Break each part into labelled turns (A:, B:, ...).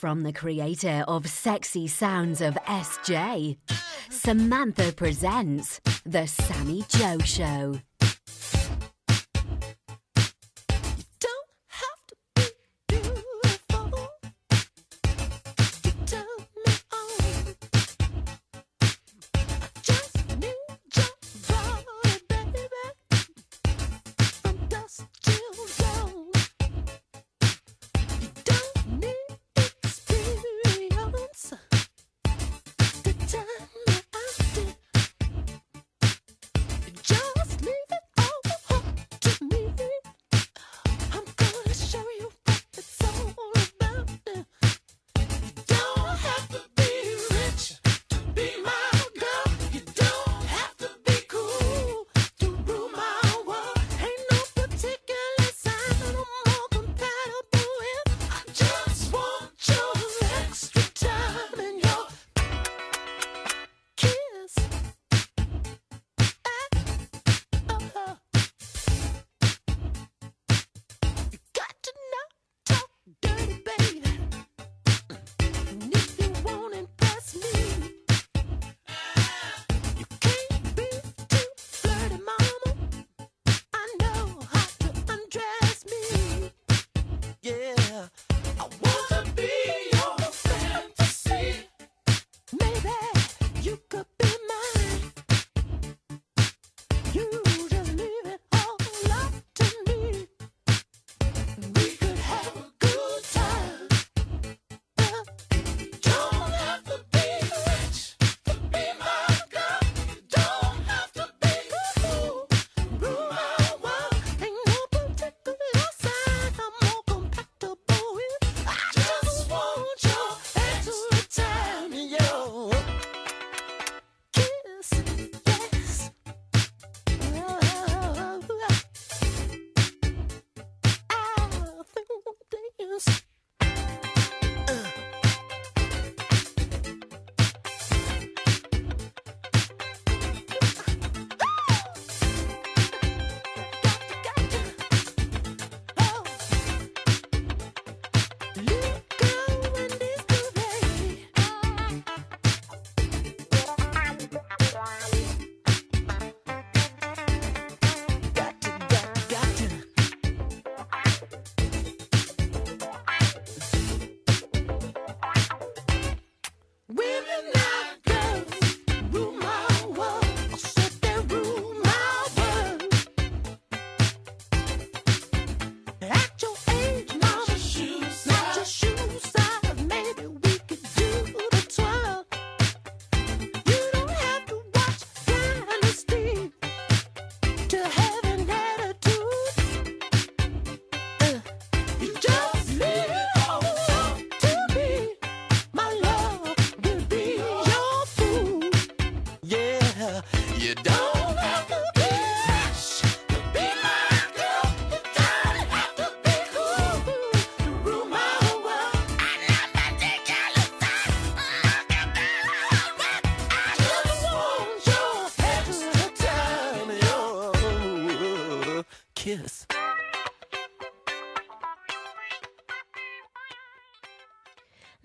A: from the creator of Sexy Sounds of SJ. Samantha presents The Sammy Joe Show.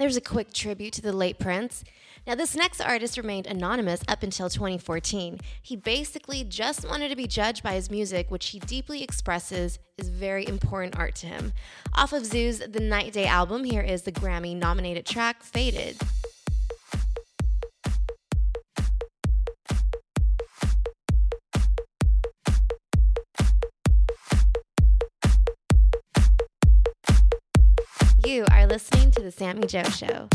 B: There's a quick tribute to the late Prince. Now, this next artist remained anonymous up until 2014. He basically just wanted to be judged by his music, which he deeply expresses is very important art to him. Off of ZHU's The Night Day album, here is the Grammy nominated track Faded. Listening to The Sammy Joe Show.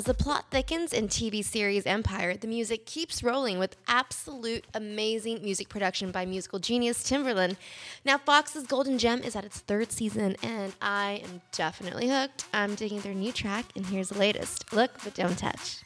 C: As the plot thickens in TV series Empire, the music keeps rolling with absolute amazing music production by musical genius Timbaland. Now, Fox's Golden Gem is at its third season, and I am definitely hooked. I'm digging their new track, and here's the latest Look But Don't Touch.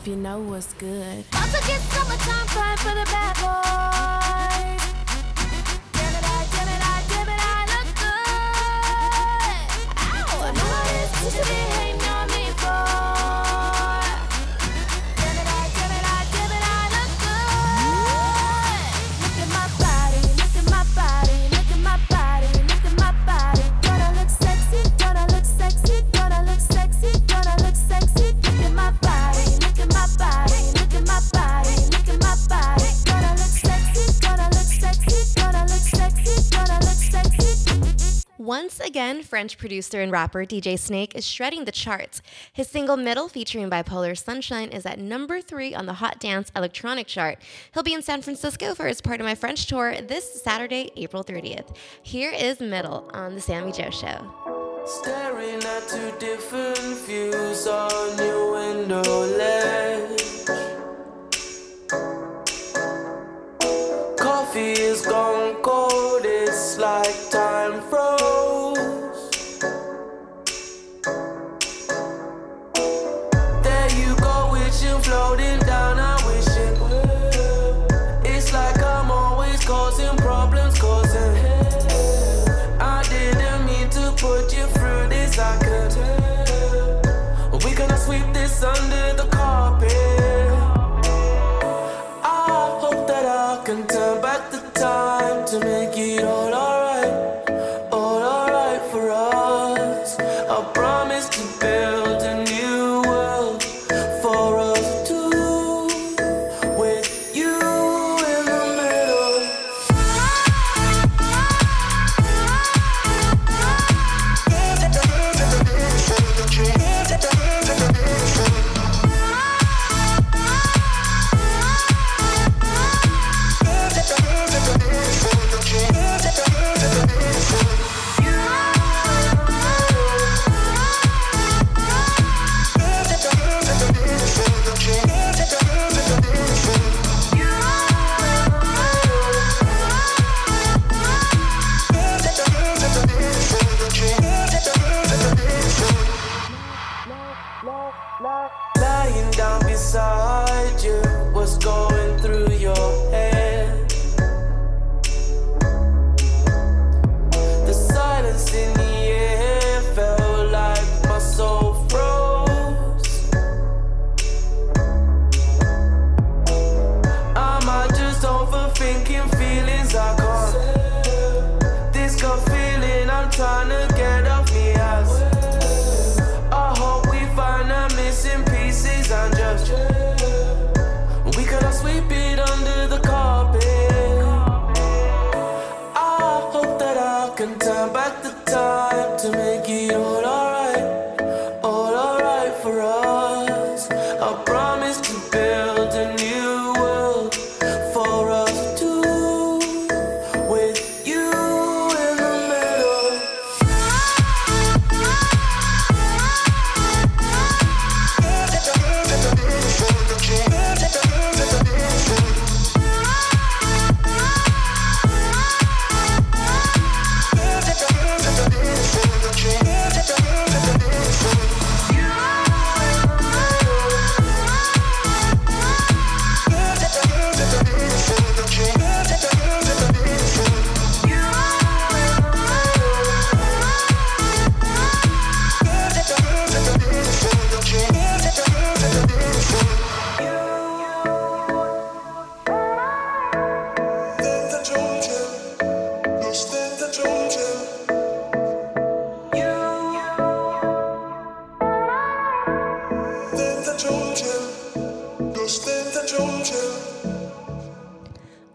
D: If you know what's good.
C: French producer and rapper DJ Snake is shredding the charts. His single Middle, featuring Bipolar Sunshine, is at number three on the Hot Dance Electronic chart. He'll be in San Francisco for his Pardon My French tour this Saturday, April 30th. Here is Middle on The Sammy Joe Show.
E: Staring at two different views on your window ledge. Coffee is gone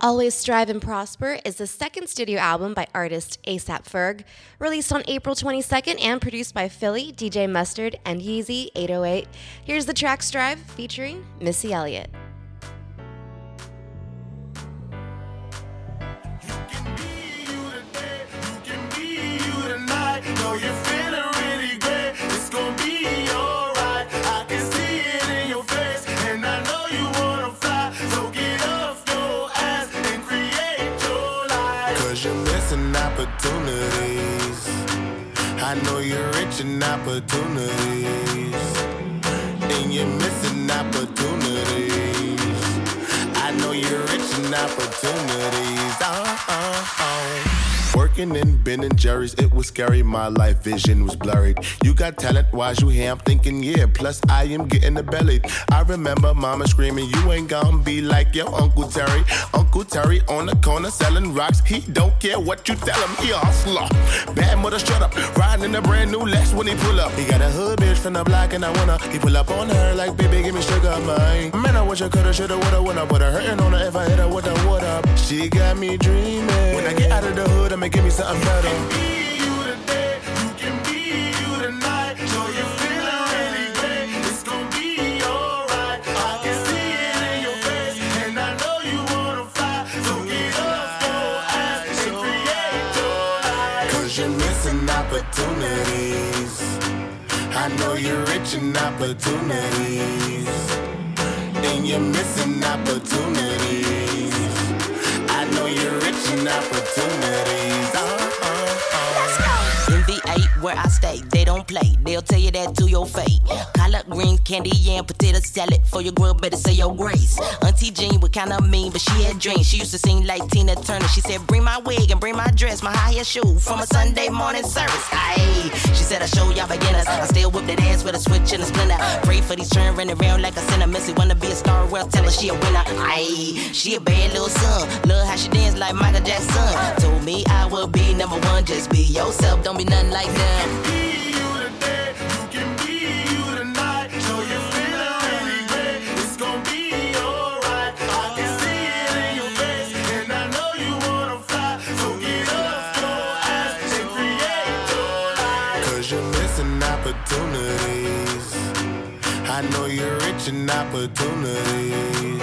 E: Always
B: Strive and Prosper is the second studio album by artist ASAP Ferg, released on April 22nd and produced by Philly, DJ Mustard, and Yeezy 808. Here's the track Strive featuring Missy Elliott.
F: Cause you're rich in opportunities. And you're missing opportunities. I know you're rich in opportunities. Uh, uh, uh. Working in Ben and Jerry's, it was scary. My life vision was blurred. You got talent, why's you here? I'm thinking, yeah. Plus, I am getting the belly. I remember mama screaming, You ain't gonna be like your Uncle Terry. Uncle Terry on the corner selling rocks. He don't care what you tell him, he a hustler. Bad mother, shut up. Riding in a brand new Lex when he pull up. He got a hood bitch from the block and I wanna. He pull up on her like, Baby, give me sugar, mine. Man, I wish I coulda, shoulda, woulda, woulda. Put her hurting on her if I hit her with the what up. She got me dreaming. When I get out of the hood, I'ma give me something better. You can be you today, you can be you tonight. Show you feeling really great. It's gonna be alright. I can see it in your face, and I know you wanna fly. So get up, go ask, and create your life. Cause you're missing opportunities. I know you're rich in opportunities. And you're missing opportunities. I know you're rich in opportunities.
G: Where I stay, they don't play. They'll tell you that to your face. Collard greens, candy, yam, potato salad. For your grub, better say your grace. Auntie Jean was kinda mean, but she had dreams. She used to sing like Tina Turner. She said, Bring my wig and bring my dress, my high heel shoe from a Sunday morning service. Aye, she said, I show y'all beginners. I still whip that ass with a switch and a splinter. Pray for these children running around like a sinner. Missy wanna be a star, well, tell her she a winner. Aye, she a bad little son. Love how she dance like Michael Jackson. Told me I will be number one. Just be yourself, don't be nothing like them.
F: I know you're rich in opportunities.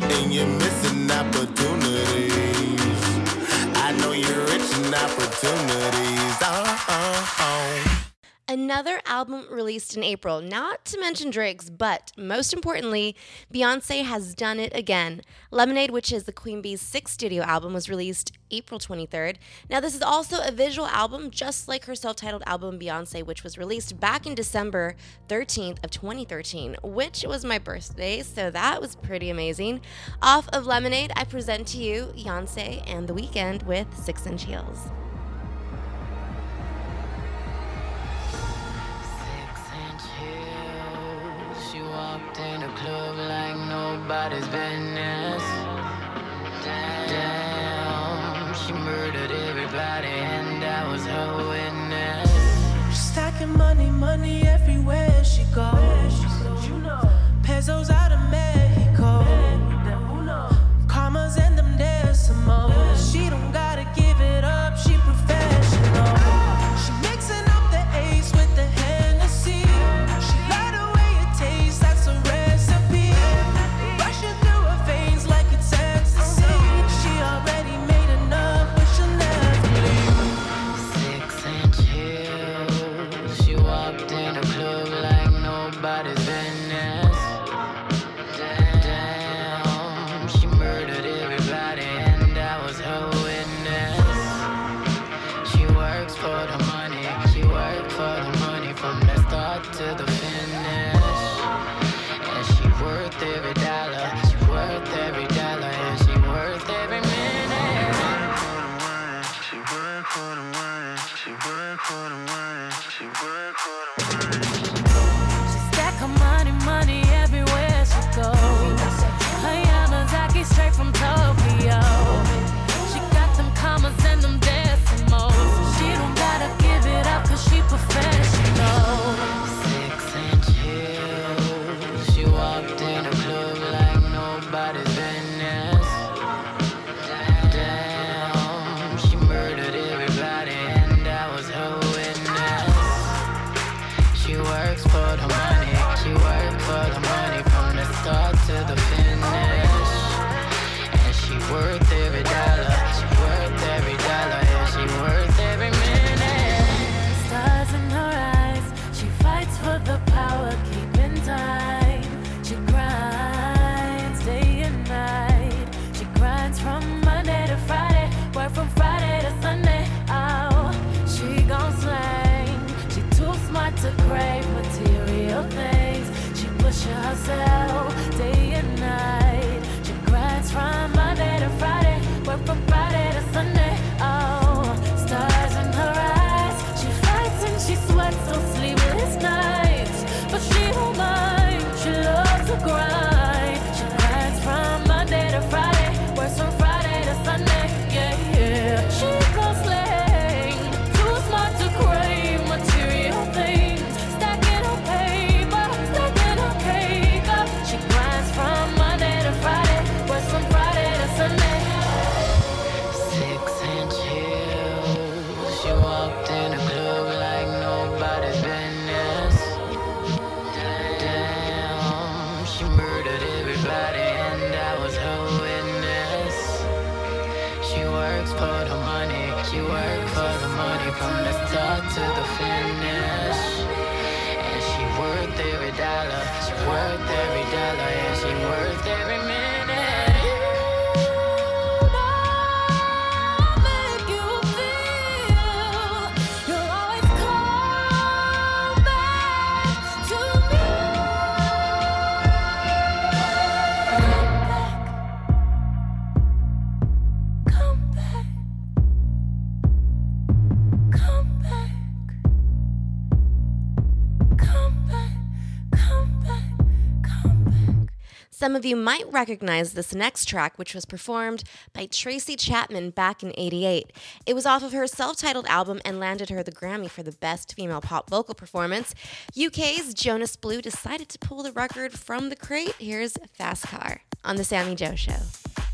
F: And you're missing opportunities. I know you're rich in opportunities. Uh, uh.
B: Another album released in April, not to mention Drake's, but most importantly, Beyonce has done it again. Lemonade, which is the Queen Bee's sixth studio album, was released April 23rd. Now, this is also a visual album, just like her self titled album Beyonce, which was released back in December 13th of 2013, which was my birthday, so that was pretty amazing. Off of Lemonade, I present to you Beyonce and The Weeknd with Six Inch Heels.
H: In the club like nobody's business. Damn, she murdered everybody, and I was her witness.
I: She's stacking money, money everywhere she goes. Pesos out of money. She
J: work
H: for the money.
K: some of you might recognize this next track, which was performed by Tracy Chapman back in 88. It was off of her self titled album and landed her the Grammy for the Best Female Pop Vocal Performance. UK's Jonas Blue decided to pull the record from the crate. Here's Fast Car on The Sammy Joe Show.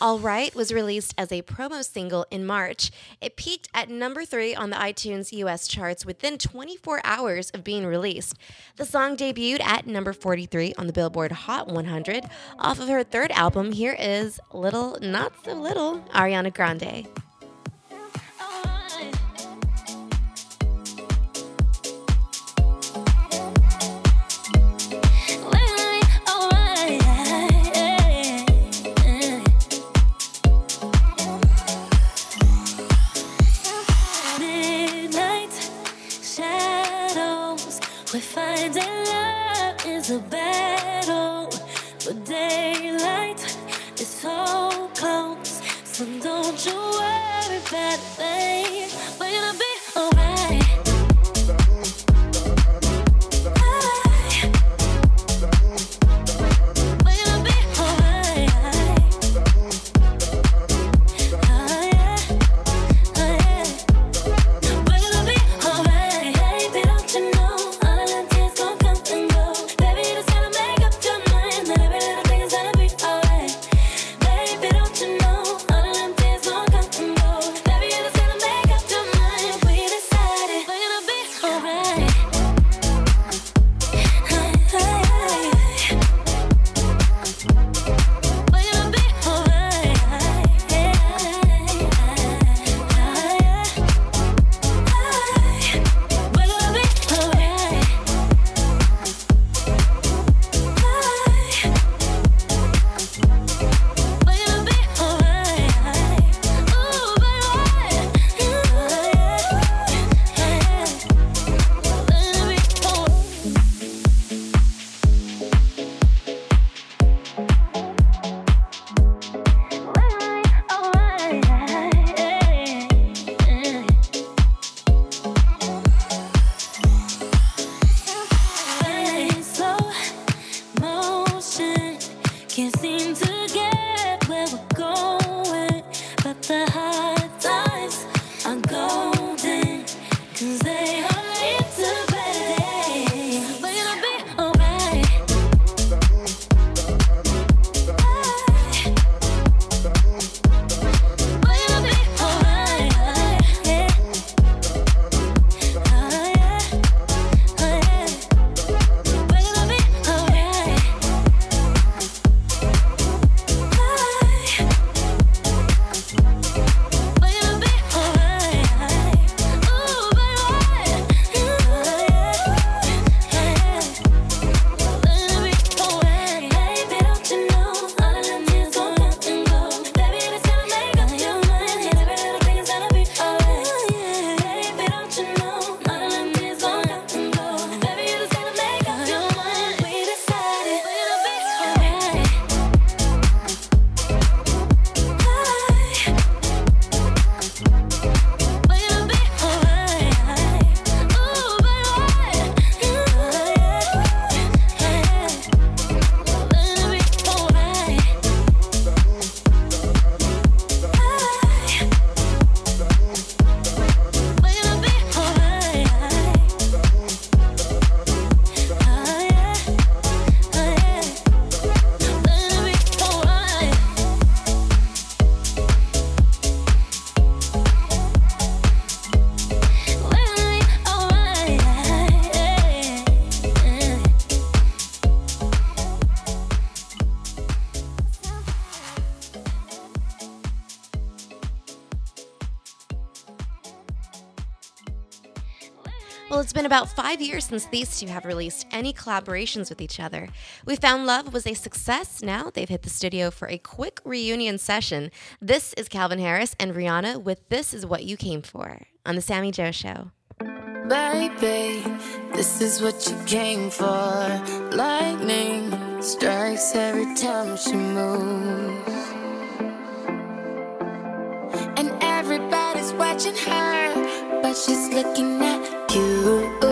L: All
H: Right was released as a promo single in March. It peaked at number three on the iTunes US charts within 24 hours of being released. The song debuted at number 43 on the Billboard Hot 100. Off of her third album, here is Little Not So Little, Ariana Grande. been about five years since these two have released any collaborations with each other. We Found Love was a success. Now they've hit the studio for a quick reunion session. This is Calvin Harris and Rihanna with This Is What You Came For on The Sammy Joe Show.
M: Baby, this is what you came for. Lightning strikes every time she moves. And everybody's watching her, but she's looking at you.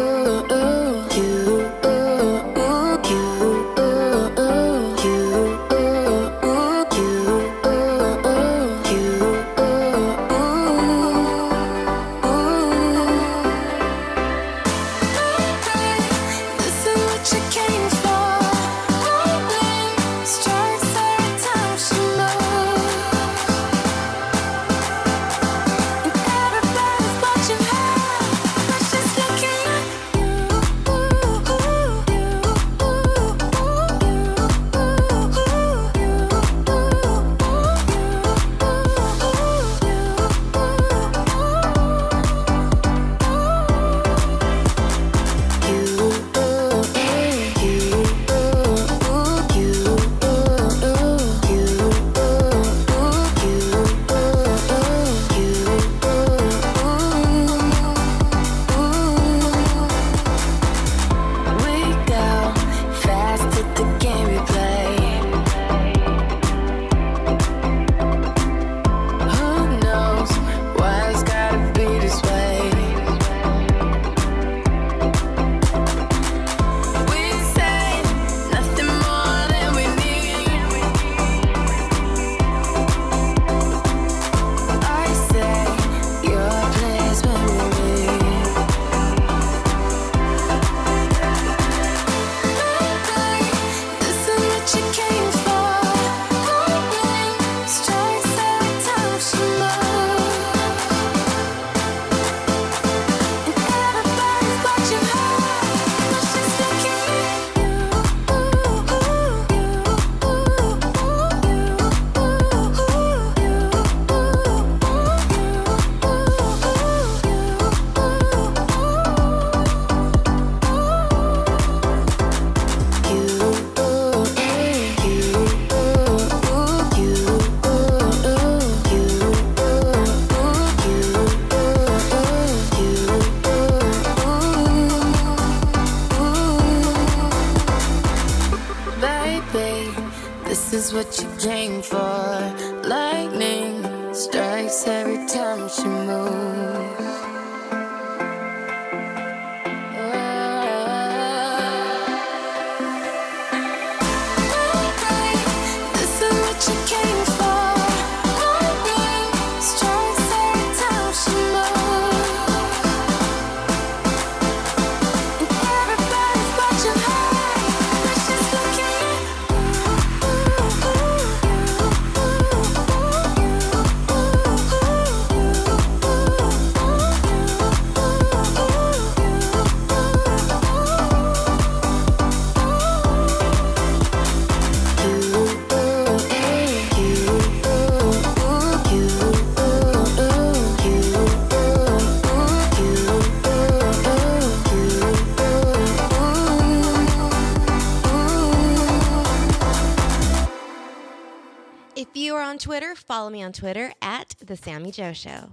B: Follow me on Twitter at The Sammy Joe Show.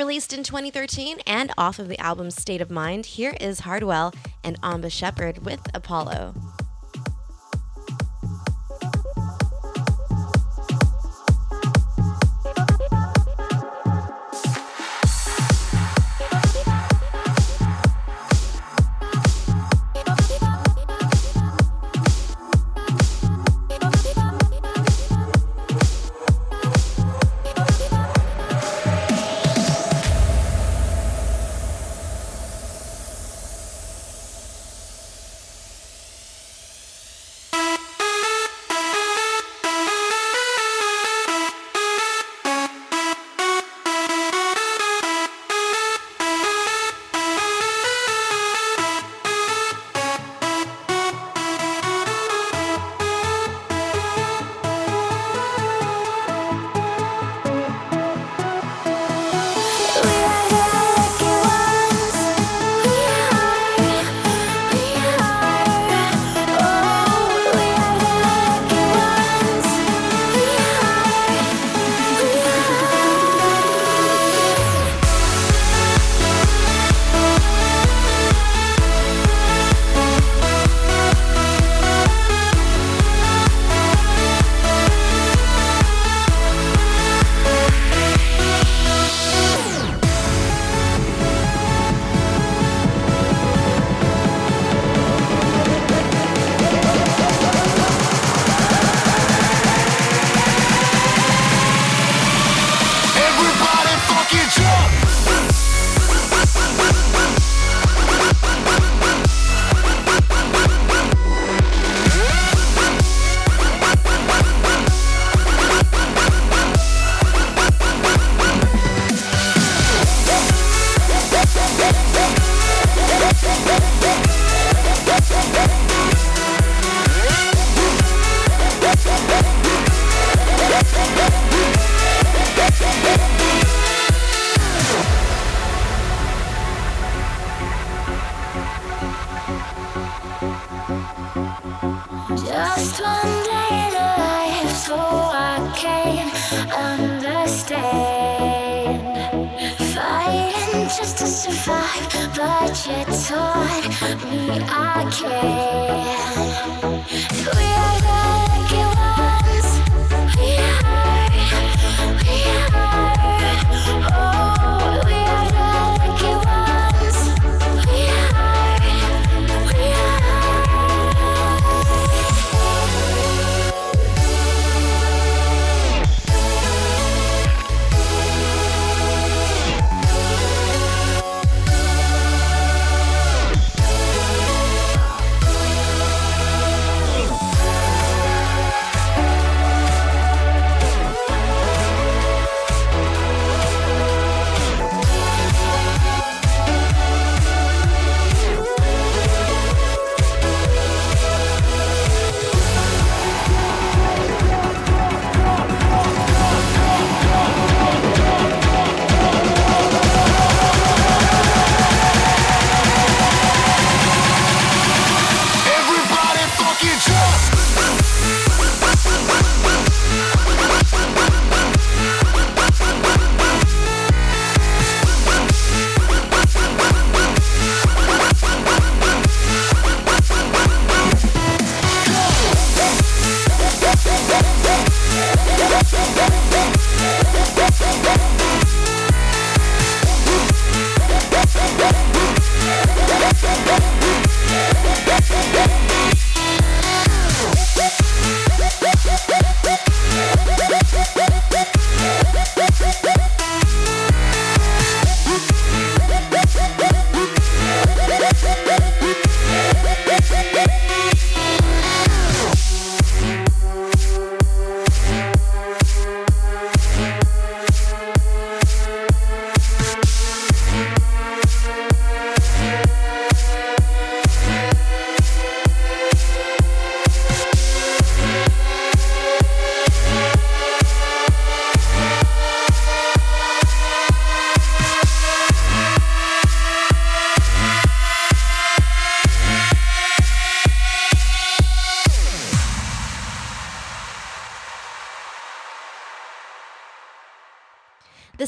N: released in 2013 and off of the album State of Mind, here is Hardwell and Amba Shepherd with Apollo.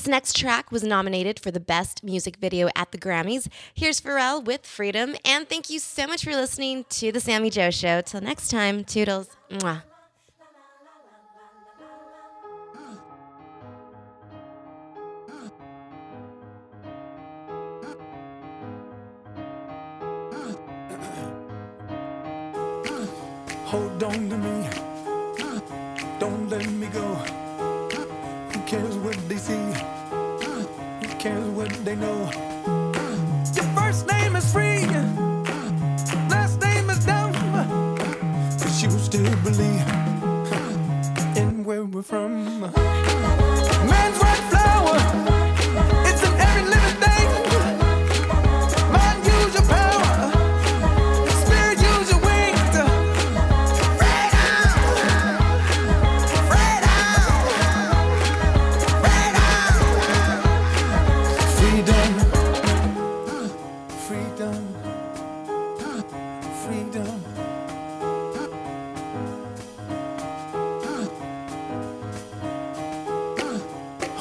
B: This next track was nominated for the Best Music Video at the Grammys. Here's Pharrell with Freedom, and thank you so much for listening to The Sammy Joe Show. Till next time, toodles. Mwah.
O: Hold on to me. Don't let me go. Who cares they see? Who cares what they know? Your first name is free. Last name is Dom. But you still believe in where we're from. Man's right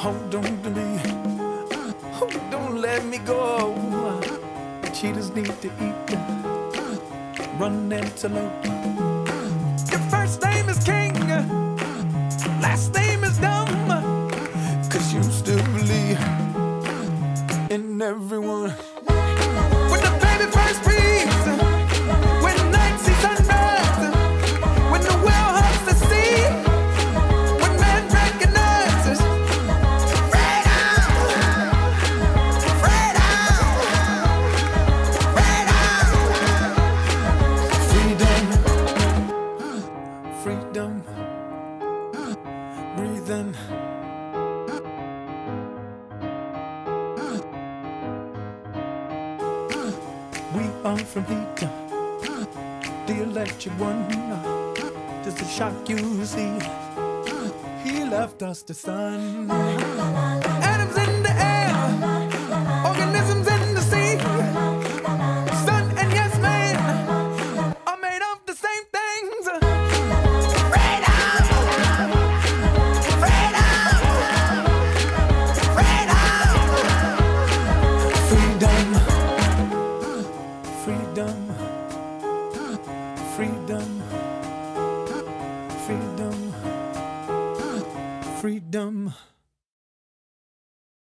O: On to me, uh, oh, don't let me go. Uh, cheetahs need to eat, uh, run antelope.